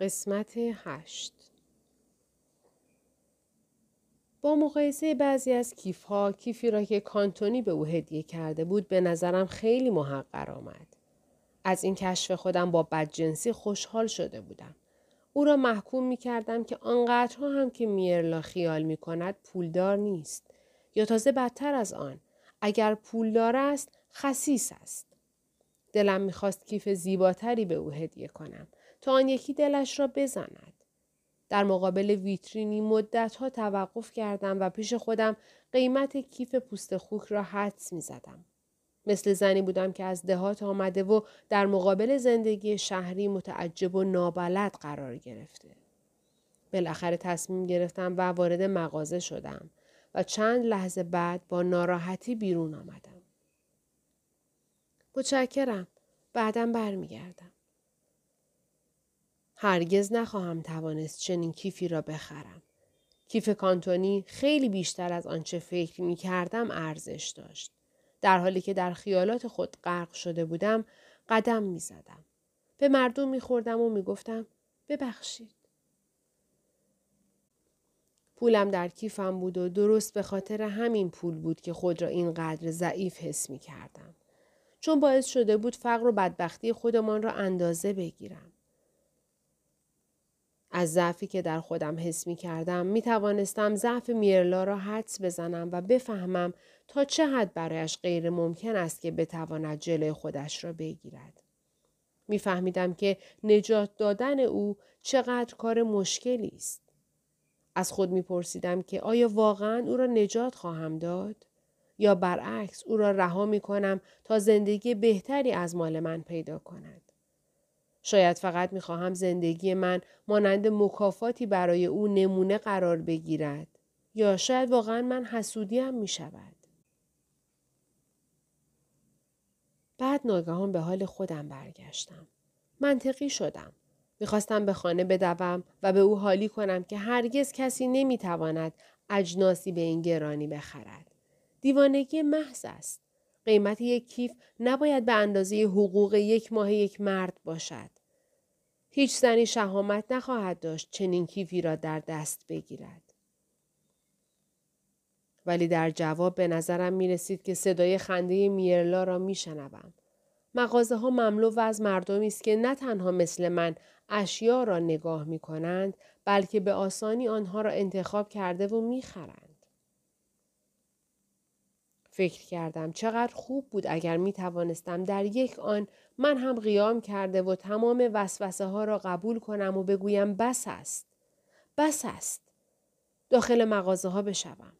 قسمت هشت با مقایسه بعضی از کیف ها کیفی را که کانتونی به او هدیه کرده بود به نظرم خیلی محقر آمد. از این کشف خودم با بدجنسی خوشحال شده بودم. او را محکوم می کردم که آنقدرها هم که میرلا خیال می کند پولدار نیست. یا تازه بدتر از آن. اگر پولدار است خسیس است. دلم می‌خواست کیف زیباتری به او هدیه کنم تا آن یکی دلش را بزند. در مقابل ویترینی مدت ها توقف کردم و پیش خودم قیمت کیف پوست خوک را حدس می زدم. مثل زنی بودم که از دهات آمده و در مقابل زندگی شهری متعجب و نابلد قرار گرفته. بالاخره تصمیم گرفتم و وارد مغازه شدم و چند لحظه بعد با ناراحتی بیرون آمدم. متشکرم. بعدم برمیگردم. هرگز نخواهم توانست چنین کیفی را بخرم. کیف کانتونی خیلی بیشتر از آنچه فکر می کردم ارزش داشت. در حالی که در خیالات خود غرق شده بودم قدم می زدم. به مردم می خوردم و می گفتم ببخشید. پولم در کیفم بود و درست به خاطر همین پول بود که خود را اینقدر ضعیف حس می کردم. چون باعث شده بود فقر و بدبختی خودمان را اندازه بگیرم. از ضعفی که در خودم حس می کردم می توانستم ضعف میرلا را حدس بزنم و بفهمم تا چه حد برایش غیر ممکن است که بتواند جلوی خودش را بگیرد. میفهمیدم که نجات دادن او چقدر کار مشکلی است. از خود میپرسیدم که آیا واقعا او را نجات خواهم داد؟ یا برعکس او را رها می کنم تا زندگی بهتری از مال من پیدا کند. شاید فقط می خواهم زندگی من مانند مکافاتی برای او نمونه قرار بگیرد. یا شاید واقعا من حسودیم می شود. بعد ناگهان به حال خودم برگشتم. منطقی شدم. می‌خواستم به خانه بدوم و به او حالی کنم که هرگز کسی نمی‌تواند اجناسی به این گرانی بخرد. دیوانگی محض است. قیمت یک کیف نباید به اندازه حقوق یک ماه یک مرد باشد. هیچ زنی شهامت نخواهد داشت چنین کیفی را در دست بگیرد. ولی در جواب به نظرم می رسید که صدای خنده میرلا را می شنبم. مغازه ها مملو و از مردمی است که نه تنها مثل من اشیا را نگاه می کنند بلکه به آسانی آنها را انتخاب کرده و می خرند. فکر کردم چقدر خوب بود اگر می توانستم در یک آن من هم قیام کرده و تمام وسوسه ها را قبول کنم و بگویم بس است. بس است. داخل مغازه ها بشوم.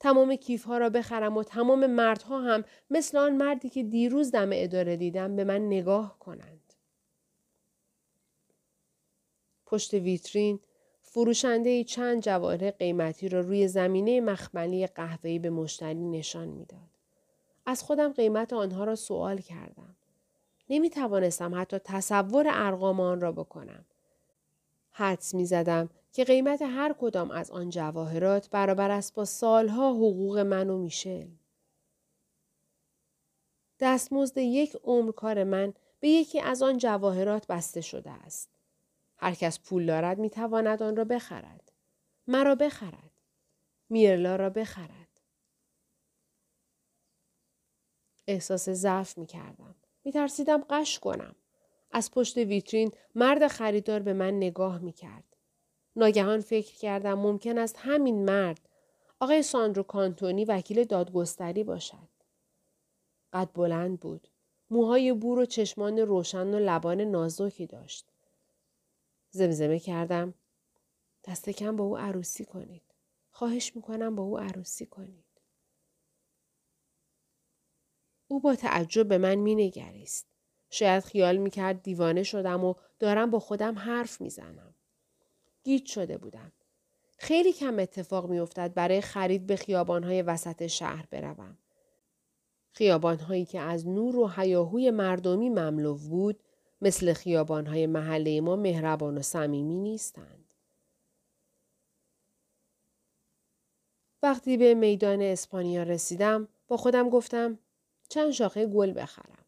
تمام کیف ها را بخرم و تمام مردها هم مثل آن مردی که دیروز دم اداره دیدم به من نگاه کنند. پشت ویترین فروشنده چند جواهر قیمتی را روی زمینه مخملی قهوه‌ای به مشتری نشان می‌داد. از خودم قیمت آنها را سوال کردم. نمی توانستم حتی تصور ارقام آن را بکنم. حدس می زدم که قیمت هر کدام از آن جواهرات برابر است با سالها حقوق من و میشل. دستمزد یک عمر کار من به یکی از آن جواهرات بسته شده است. هر کس پول دارد می تواند آن را بخرد. مرا بخرد. میرلا را بخرد. احساس ضعف می کردم. می ترسیدم قش کنم. از پشت ویترین مرد خریدار به من نگاه می کرد. ناگهان فکر کردم ممکن است همین مرد آقای ساندرو کانتونی وکیل دادگستری باشد. قد بلند بود. موهای بور و چشمان روشن و لبان نازکی داشت. زمزمه کردم. دست کم با او عروسی کنید. خواهش می‌کنم با او عروسی کنید. او با تعجب به من مینگریست. شاید خیال می‌کرد دیوانه شدم و دارم با خودم حرف می‌زنم. گیج شده بودم. خیلی کم اتفاق میافتد برای خرید به خیابانهای وسط شهر بروم. خیابانهایی که از نور و حیاهوی مردمی مملو بود مثل خیابانهای محله ما مهربان و صمیمی نیستند. وقتی به میدان اسپانیا رسیدم با خودم گفتم چند شاخه گل بخرم.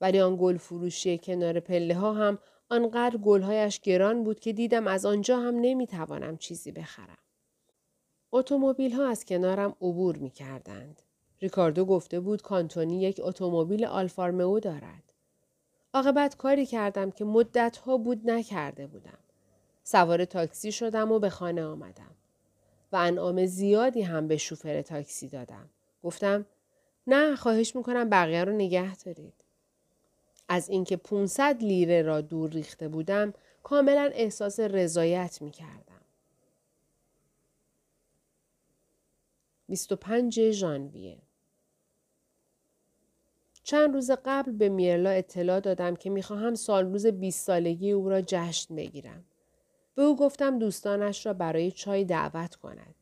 ولی آن گل فروشی کنار پله ها هم آنقدر گلهایش گران بود که دیدم از آنجا هم نمی‌توانم چیزی بخرم. اتومبیل ها از کنارم عبور می کردند. ریکاردو گفته بود کانتونی یک اتومبیل آلفارمئو دارد. عاقبت کاری کردم که مدت ها بود نکرده بودم. سوار تاکسی شدم و به خانه آمدم. و انعام زیادی هم به شوفر تاکسی دادم. گفتم نه خواهش می‌کنم بقیه رو نگه دارید. از اینکه 500 لیره را دور ریخته بودم کاملا احساس رضایت می کردم. 25 ژانویه چند روز قبل به میرلا اطلاع دادم که می‌خواهم سال روز 20 سالگی او را جشن بگیرم. به او گفتم دوستانش را برای چای دعوت کند.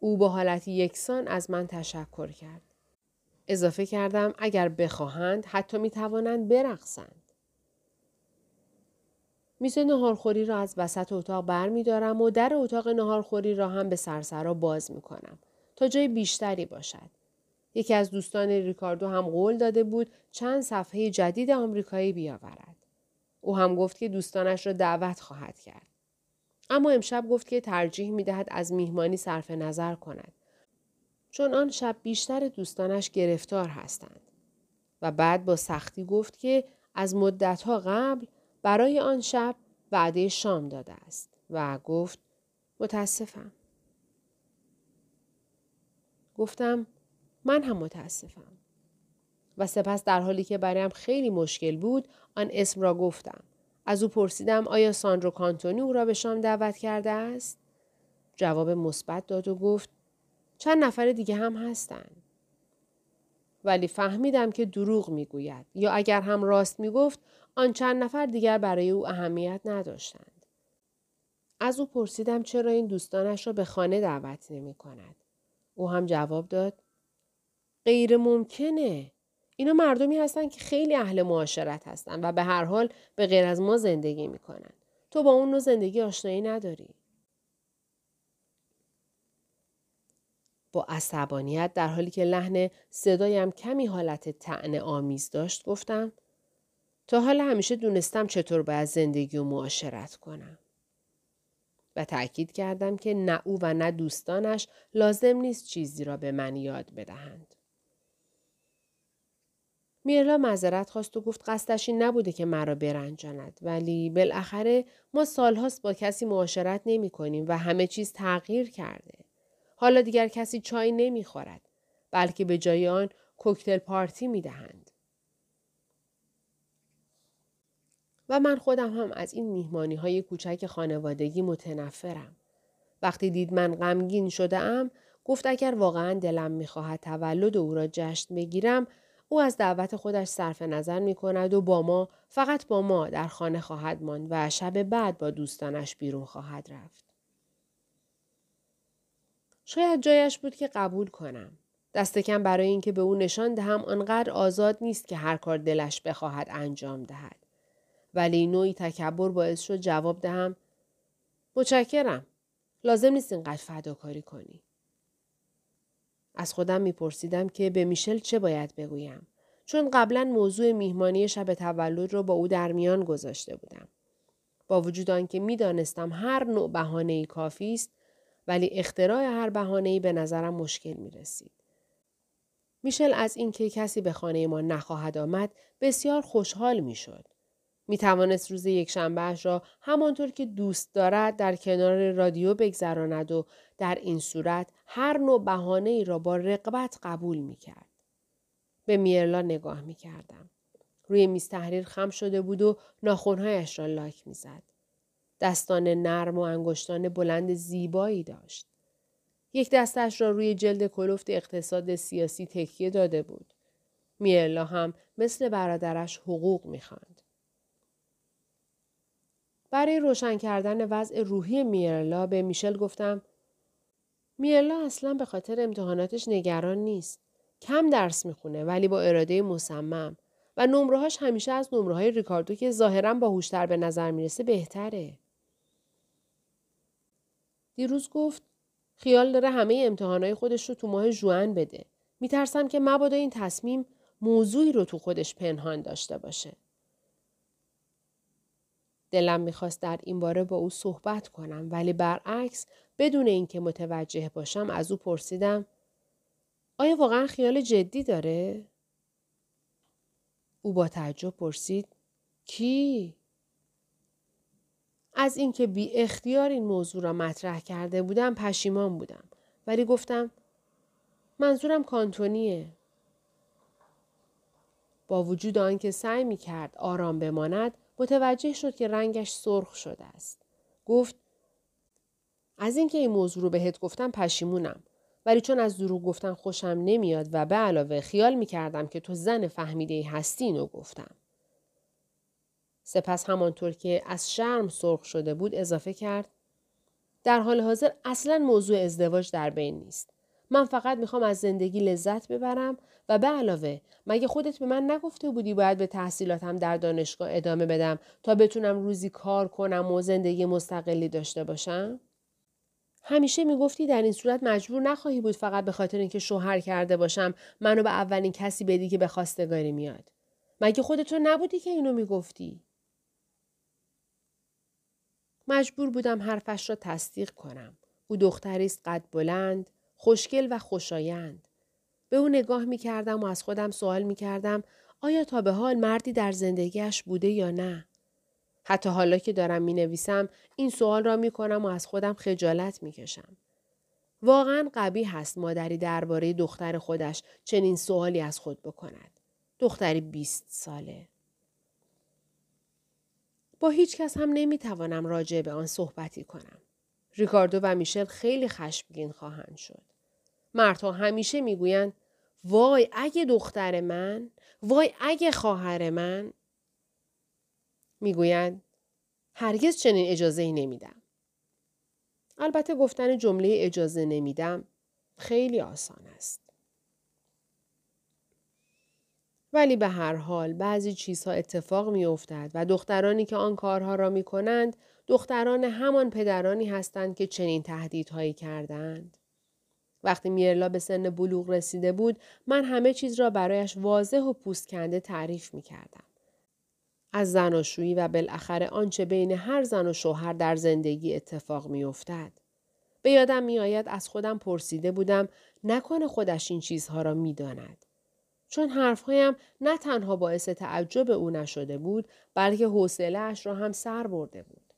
او با حالتی یکسان از من تشکر کرد. اضافه کردم اگر بخواهند حتی می توانند برقصند. میز نهارخوری را از وسط اتاق بر می دارم و در اتاق نهارخوری را هم به سرسرا باز می کنم تا جای بیشتری باشد. یکی از دوستان ریکاردو هم قول داده بود چند صفحه جدید آمریکایی بیاورد. او هم گفت که دوستانش را دعوت خواهد کرد. اما امشب گفت که ترجیح می دهد از میهمانی صرف نظر کند. چون آن شب بیشتر دوستانش گرفتار هستند. و بعد با سختی گفت که از مدتها قبل برای آن شب وعده شام داده است و گفت متاسفم. گفتم من هم متاسفم. و سپس در حالی که برایم خیلی مشکل بود آن اسم را گفتم. از او پرسیدم آیا ساندرو کانتونی او را به شام دعوت کرده است؟ جواب مثبت داد و گفت چند نفر دیگه هم هستند. ولی فهمیدم که دروغ می‌گوید یا اگر هم راست می‌گفت آن چند نفر دیگر برای او اهمیت نداشتند. از او پرسیدم چرا این دوستانش را به خانه دعوت نمی کند. او هم جواب داد غیر ممکنه. اینا مردمی هستند که خیلی اهل معاشرت هستند و به هر حال به غیر از ما زندگی می‌کنن. تو با اون نوع زندگی آشنایی نداری. با عصبانیت در حالی که لحن صدایم کمی حالت تعنه آمیز داشت گفتم تا حالا همیشه دونستم چطور باید زندگی و معاشرت کنم. و تأکید کردم که نه او و نه دوستانش لازم نیست چیزی را به من یاد بدهند. میرلا معذرت خواست و گفت قصدش این نبوده که مرا برنجاند ولی بالاخره ما سالهاست با کسی معاشرت نمی کنیم و همه چیز تغییر کرده. حالا دیگر کسی چای نمی خورد بلکه به جای آن کوکتل پارتی می دهند. و من خودم هم از این میهمانی های کوچک خانوادگی متنفرم. وقتی دید من غمگین شده ام گفت اگر واقعا دلم می‌خواهد تولد او را جشن بگیرم او از دعوت خودش صرف نظر می کند و با ما فقط با ما در خانه خواهد ماند و شب بعد با دوستانش بیرون خواهد رفت. شاید جایش بود که قبول کنم. دست کم برای اینکه به او نشان دهم آنقدر آزاد نیست که هر کار دلش بخواهد انجام دهد. ولی نوعی تکبر باعث شد جواب دهم متشکرم لازم نیست اینقدر فداکاری کنی از خودم میپرسیدم که به میشل چه باید بگویم چون قبلا موضوع میهمانی شب تولد را با او در میان گذاشته بودم با وجود آنکه می‌دانستم هر نوع بهانه کافی است ولی اختراع هر بهانه به نظرم مشکل می رسید. میشل از اینکه کسی به خانه ما نخواهد آمد بسیار خوشحال می شد. می توانست روز یک شنبهش را همانطور که دوست دارد در کنار رادیو بگذراند و در این صورت هر نوع بهانه ای را با رقبت قبول می کرد. به میرلا نگاه می کردم. روی میز تحریر خم شده بود و ناخونهایش را لاک می زد. دستان نرم و انگشتان بلند زیبایی داشت. یک دستش را روی جلد کلفت اقتصاد سیاسی تکیه داده بود. میرلا هم مثل برادرش حقوق می‌خواند. برای روشن کردن وضع روحی میرلا به میشل گفتم میرلا اصلا به خاطر امتحاناتش نگران نیست. کم درس می‌خونه ولی با اراده مصمم و نمرهاش همیشه از نمره های ریکاردو که ظاهرا باهوشتر به نظر می‌رسه بهتره. دیروز گفت خیال داره همه امتحانهای خودش رو تو ماه جوان بده. میترسم که مبادا این تصمیم موضوعی رو تو خودش پنهان داشته باشه. دلم می‌خواست در این باره با او صحبت کنم ولی برعکس بدون اینکه متوجه باشم از او پرسیدم آیا واقعا خیال جدی داره؟ او با تعجب پرسید کی؟ از اینکه بی اختیار این موضوع را مطرح کرده بودم پشیمان بودم ولی گفتم منظورم کانتونیه. با وجود آنکه سعی می کرد آرام بماند متوجه شد که رنگش سرخ شده است. گفت از اینکه این موضوع رو بهت گفتم پشیمونم ولی چون از دروغ گفتن خوشم نمیاد و به علاوه خیال می کردم که تو زن فهمیده هستی اینو گفتم. سپس همانطور که از شرم سرخ شده بود اضافه کرد در حال حاضر اصلا موضوع ازدواج در بین نیست. من فقط می‌خوام از زندگی لذت ببرم و به علاوه مگه خودت به من نگفته بودی باید به تحصیلاتم در دانشگاه ادامه بدم تا بتونم روزی کار کنم و زندگی مستقلی داشته باشم؟ همیشه می‌گفتی در این صورت مجبور نخواهی بود فقط به خاطر اینکه شوهر کرده باشم منو به اولین کسی بدی که به خواستگاری میاد. مگه خودتون نبودی که اینو می‌گفتی؟ مجبور بودم حرفش را تصدیق کنم. او دختری است قد بلند، خوشگل و خوشایند. به او نگاه می کردم و از خودم سوال می کردم آیا تا به حال مردی در زندگیش بوده یا نه؟ حتی حالا که دارم می نویسم این سوال را می کنم و از خودم خجالت می کشم. واقعا قبی هست مادری درباره دختر خودش چنین سوالی از خود بکند. دختری بیست ساله. با هیچ کس هم نمی توانم راجع به آن صحبتی کنم. ریکاردو و میشل خیلی خشمگین خواهند شد. مردها همیشه می‌گویند وای اگه دختر من وای اگه خواهر من می‌گویند هرگز چنین اجازه ای نمیدم. البته گفتن جمله اجازه نمیدم خیلی آسان است. ولی به هر حال بعضی چیزها اتفاق می افتد و دخترانی که آن کارها را می کنند دختران همان پدرانی هستند که چنین تهدیدهایی کردند. وقتی میرلا به سن بلوغ رسیده بود من همه چیز را برایش واضح و پوست کنده تعریف می کردم. از زناشویی و بالاخره آنچه بین هر زن و شوهر در زندگی اتفاق می افتد. به یادم می آید از خودم پرسیده بودم نکنه خودش این چیزها را می داند. چون حرفهایم نه تنها باعث تعجب او نشده بود بلکه حوصلهاش را هم سر برده بود.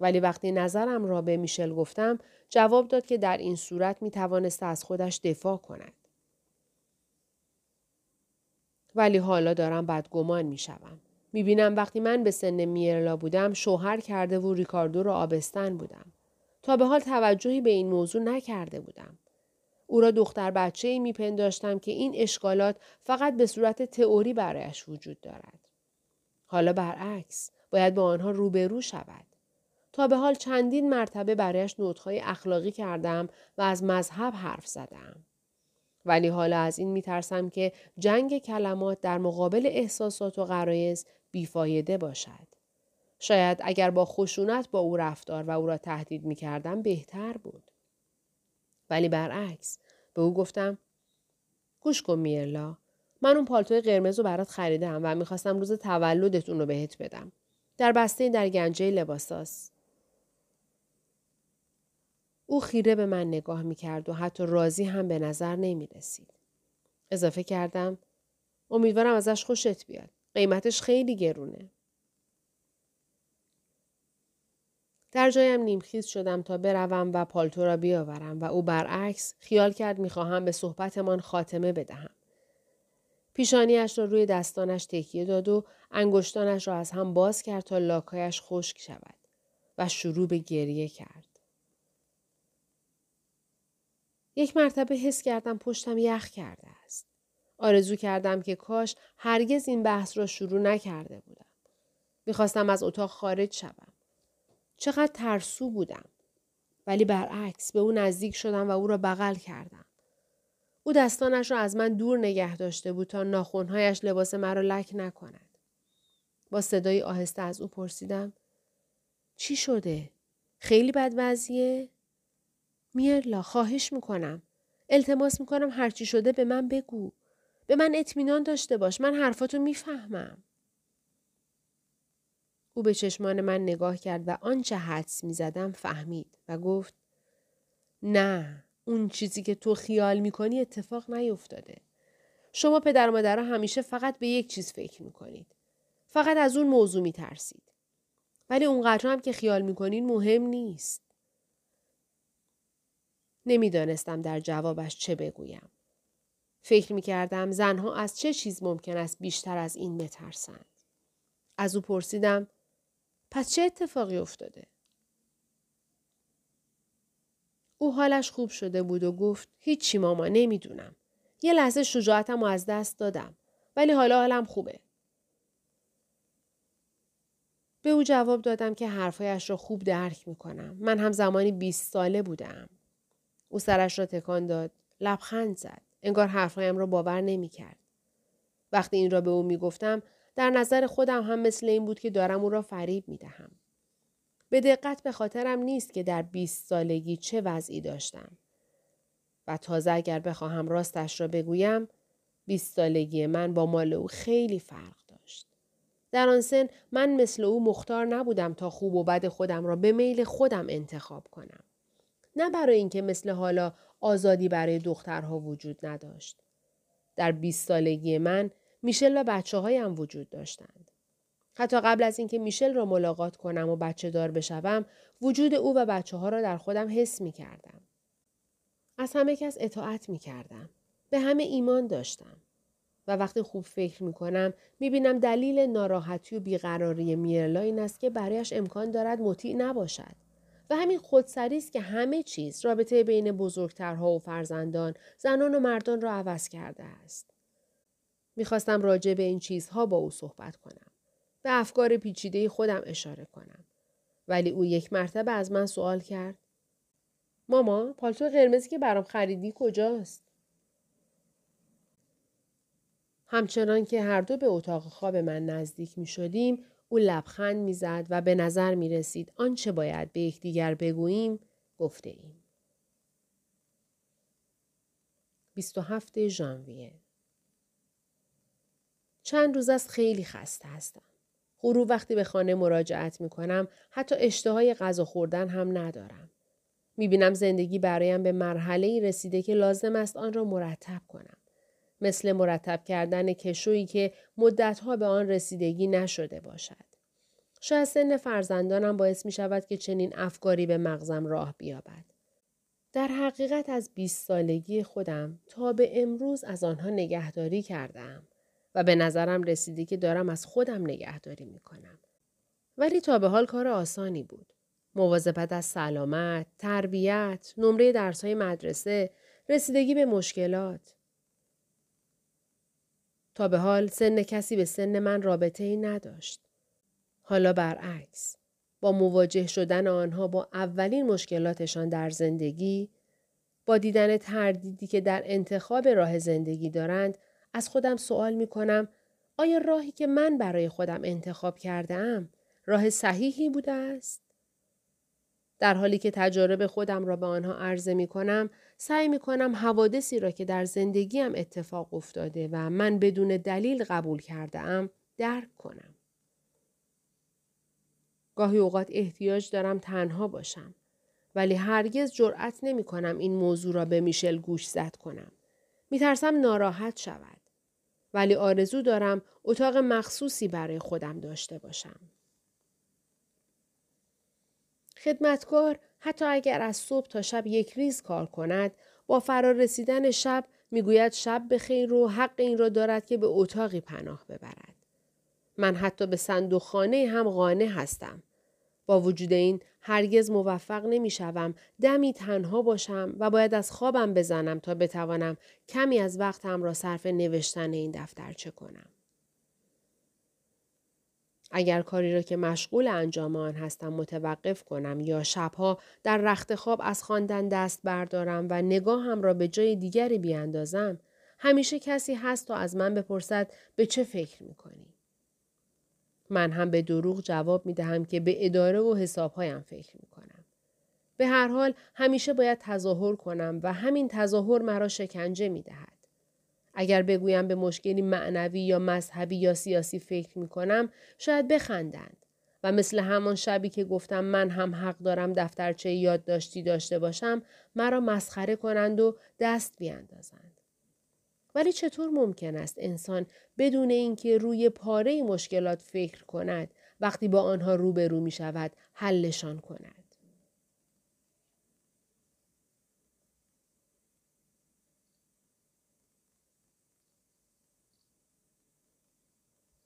ولی وقتی نظرم را به میشل گفتم جواب داد که در این صورت می توانست از خودش دفاع کند. ولی حالا دارم بدگمان می شوم. می بینم وقتی من به سن میرلا بودم شوهر کرده و ریکاردو را آبستن بودم. تا به حال توجهی به این موضوع نکرده بودم. او را دختر بچه ای می پنداشتم که این اشکالات فقط به صورت تئوری برایش وجود دارد. حالا برعکس باید با آنها روبرو شود. تا به حال چندین مرتبه برایش نوتهای اخلاقی کردم و از مذهب حرف زدم. ولی حالا از این میترسم که جنگ کلمات در مقابل احساسات و غرایز بیفایده باشد. شاید اگر با خشونت با او رفتار و او را تهدید می کردم بهتر بود. ولی برعکس به او گفتم گوش کن میرلا من اون پالتوی قرمز رو برات خریدم و می‌خواستم روز تولدت اون رو بهت بدم. در بسته در گنجه لباساس. او خیره به من نگاه می کرد و حتی راضی هم به نظر نمی رسید. اضافه کردم امیدوارم ازش خوشت بیاد. قیمتش خیلی گرونه. در جایم نیمخیز شدم تا بروم و پالتو را بیاورم و او برعکس خیال کرد می‌خواهم به صحبتمان خاتمه بدهم. پیشانیش را روی دستانش تکیه داد و انگشتانش را از هم باز کرد تا لاکایش خشک شود و شروع به گریه کرد. یک مرتبه حس کردم پشتم یخ کرده است. آرزو کردم که کاش هرگز این بحث را شروع نکرده بودم. می‌خواستم از اتاق خارج شوم. چقدر ترسو بودم. ولی برعکس به او نزدیک شدم و او را بغل کردم. او دستانش را از من دور نگه داشته بود تا ناخونهایش لباس مرا لک نکند. با صدای آهسته از او پرسیدم چی شده؟ خیلی بد وضعیه؟ میرلا خواهش می‌کنم. التماس می‌کنم هرچی شده به من بگو. به من اطمینان داشته باش. من حرفاتو می‌فهمم. او به چشمان من نگاه کرد و آنچه حدس می زدم فهمید و گفت نه اون چیزی که تو خیال می کنی اتفاق نیفتاده. شما پدر و مادرها همیشه فقط به یک چیز فکر می کنید. فقط از اون موضوع می ترسید. ولی اونقدر هم که خیال می کنین مهم نیست. نمی‌دانستم در جوابش چه بگویم. فکر می کردم زنها از چه چیز ممکن است بیشتر از این بترسند. از او پرسیدم پس چه اتفاقی افتاده؟ او حالش خوب شده بود و گفت هیچی ماما نمی‌دونم. یه لحظه شجاعتم رو از دست دادم. ولی حالا حالم خوبه. به او جواب دادم که حرفایش را خوب درک می کنم. من هم زمانی 20 ساله بودم. او سرش را تکان داد. لبخند زد. انگار حرفهایم را باور نمی کرد. وقتی این را به او می گفتم در نظر خودم هم مثل این بود که دارم او را فریب می دهم. به دقت به خاطرم نیست که در 20 سالگی چه وضعی داشتم. و تازه اگر بخواهم راستش را بگویم 20 سالگی من با مال او خیلی فرق داشت. در آن سن من مثل او مختار نبودم تا خوب و بد خودم را به میل خودم انتخاب کنم. نه برای اینکه مثل حالا آزادی برای دخترها وجود نداشت. در 20 سالگی من میشل و بچه هایم وجود داشتند. حتی قبل از اینکه میشل را ملاقات کنم و بچه دار بشوم وجود او و بچه ها را در خودم حس می کردم. از همه کس اطاعت می کردم. به همه ایمان داشتم. و وقتی خوب فکر می کنم می بینم دلیل ناراحتی و بیقراری میرلا این است که برایش امکان دارد مطیع نباشد. و همین خودسری است که همه چیز رابطه بین بزرگترها و فرزندان زنان و مردان را عوض کرده است. می‌خواستم راجع به این چیزها با او صحبت کنم. به افکار پیچیده خودم اشاره کنم. ولی او یک مرتبه از من سوال کرد. ماما پالتو قرمزی که برام خریدی کجاست؟ همچنان که هر دو به اتاق خواب من نزدیک می شدیم او لبخند می‌زد و به نظر می رسید آنچه باید به یکدیگر بگوییم گفته ایم. 27 ژانویه چند روز است خیلی خسته هستم. غروب وقتی به خانه مراجعت می کنم حتی اشتهای غذا خوردن هم ندارم. می بینم زندگی برایم به مرحله رسیده که لازم است آن را مرتب کنم. مثل مرتب کردن کشویی که مدتها به آن رسیدگی نشده باشد. شاید سن فرزندانم باعث می شود که چنین افکاری به مغزم راه بیابد. در حقیقت از 20 سالگی خودم تا به امروز از آنها نگهداری کردم و به نظرم رسیده که دارم از خودم نگهداری می کنم. ولی تا به حال کار آسانی بود. مواظبت از سلامت، تربیت، نمره درس های مدرسه، رسیدگی به مشکلات. تا به حال سن کسی به سن من رابطه ای نداشت. حالا برعکس. با مواجه شدن آنها با اولین مشکلاتشان در زندگی، با دیدن تردیدی که در انتخاب راه زندگی دارند، از خودم سوال می کنم آیا راهی که من برای خودم انتخاب کرده ام راه صحیحی بوده است؟ در حالی که تجارب خودم را به آنها عرضه می کنم، سعی می کنم حوادثی را که در زندگیم اتفاق افتاده و من بدون دلیل قبول کرده ام درک کنم. گاهی اوقات احتیاج دارم تنها باشم. ولی هرگز جرأت نمی کنم این موضوع را به میشل گوش زد کنم. می ترسم ناراحت شود. ولی آرزو دارم اتاق مخصوصی برای خودم داشته باشم. خدمتکار حتی اگر از صبح تا شب یک ریز کار کند با فرار رسیدن شب می‌گوید شب بخیر و حق این را دارد که به اتاقی پناه ببرد. من حتی به صندوق خانه هم قانع هستم. با وجود این هرگز موفق نمی شوم دمی تنها باشم و باید از خوابم بزنم تا بتوانم کمی از وقتم را صرف نوشتن این دفترچه کنم. اگر کاری را که مشغول انجام آن هستم متوقف کنم یا شبها در رخت خواب از خواندن دست بردارم و نگاهم را به جای دیگری بیاندازم همیشه کسی هست تا از من بپرسد به چه فکر می‌کنی من هم به دروغ جواب می دهم که به اداره و حسابهایم فکر می کنم. به هر حال همیشه باید تظاهر کنم و همین تظاهر مرا شکنجه می دهد. اگر بگویم به مشکلی معنوی یا مذهبی یا سیاسی فکر می کنم شاید بخندند. و مثل همان شبی که گفتم من هم حق دارم دفترچه یادداشتی داشته باشم مرا مسخره کنند و دست بیاندازند. ولی چطور ممکن است انسان بدون اینکه روی پاره مشکلات فکر کند وقتی با آنها روبرو می شود حلشان کند؟